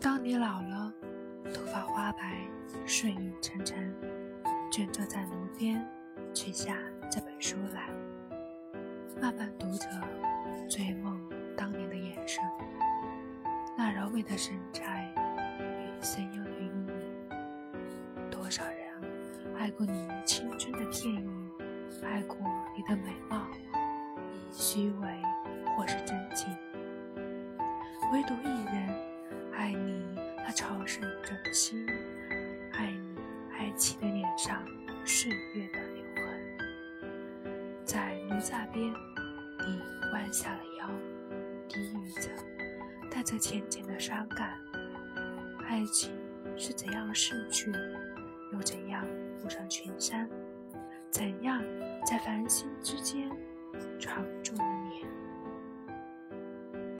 当你老了，头发花白，睡意沉沉，卷坐在炉边，取下这本书来，慢慢读着，追梦当年的眼神，那柔美的神采与深幽的韵意。多少人爱过你青春的片影，爱过你的美貌，以虚伪或是真情，唯独一人。爱你那朝圣者的心，爱你爱妻的脸上岁月的留痕。在炉灶边，你弯下了腰，低语着，带着浅浅的伤感。爱情是怎样逝去，又怎样浮上群山？怎样在繁星之间常驻？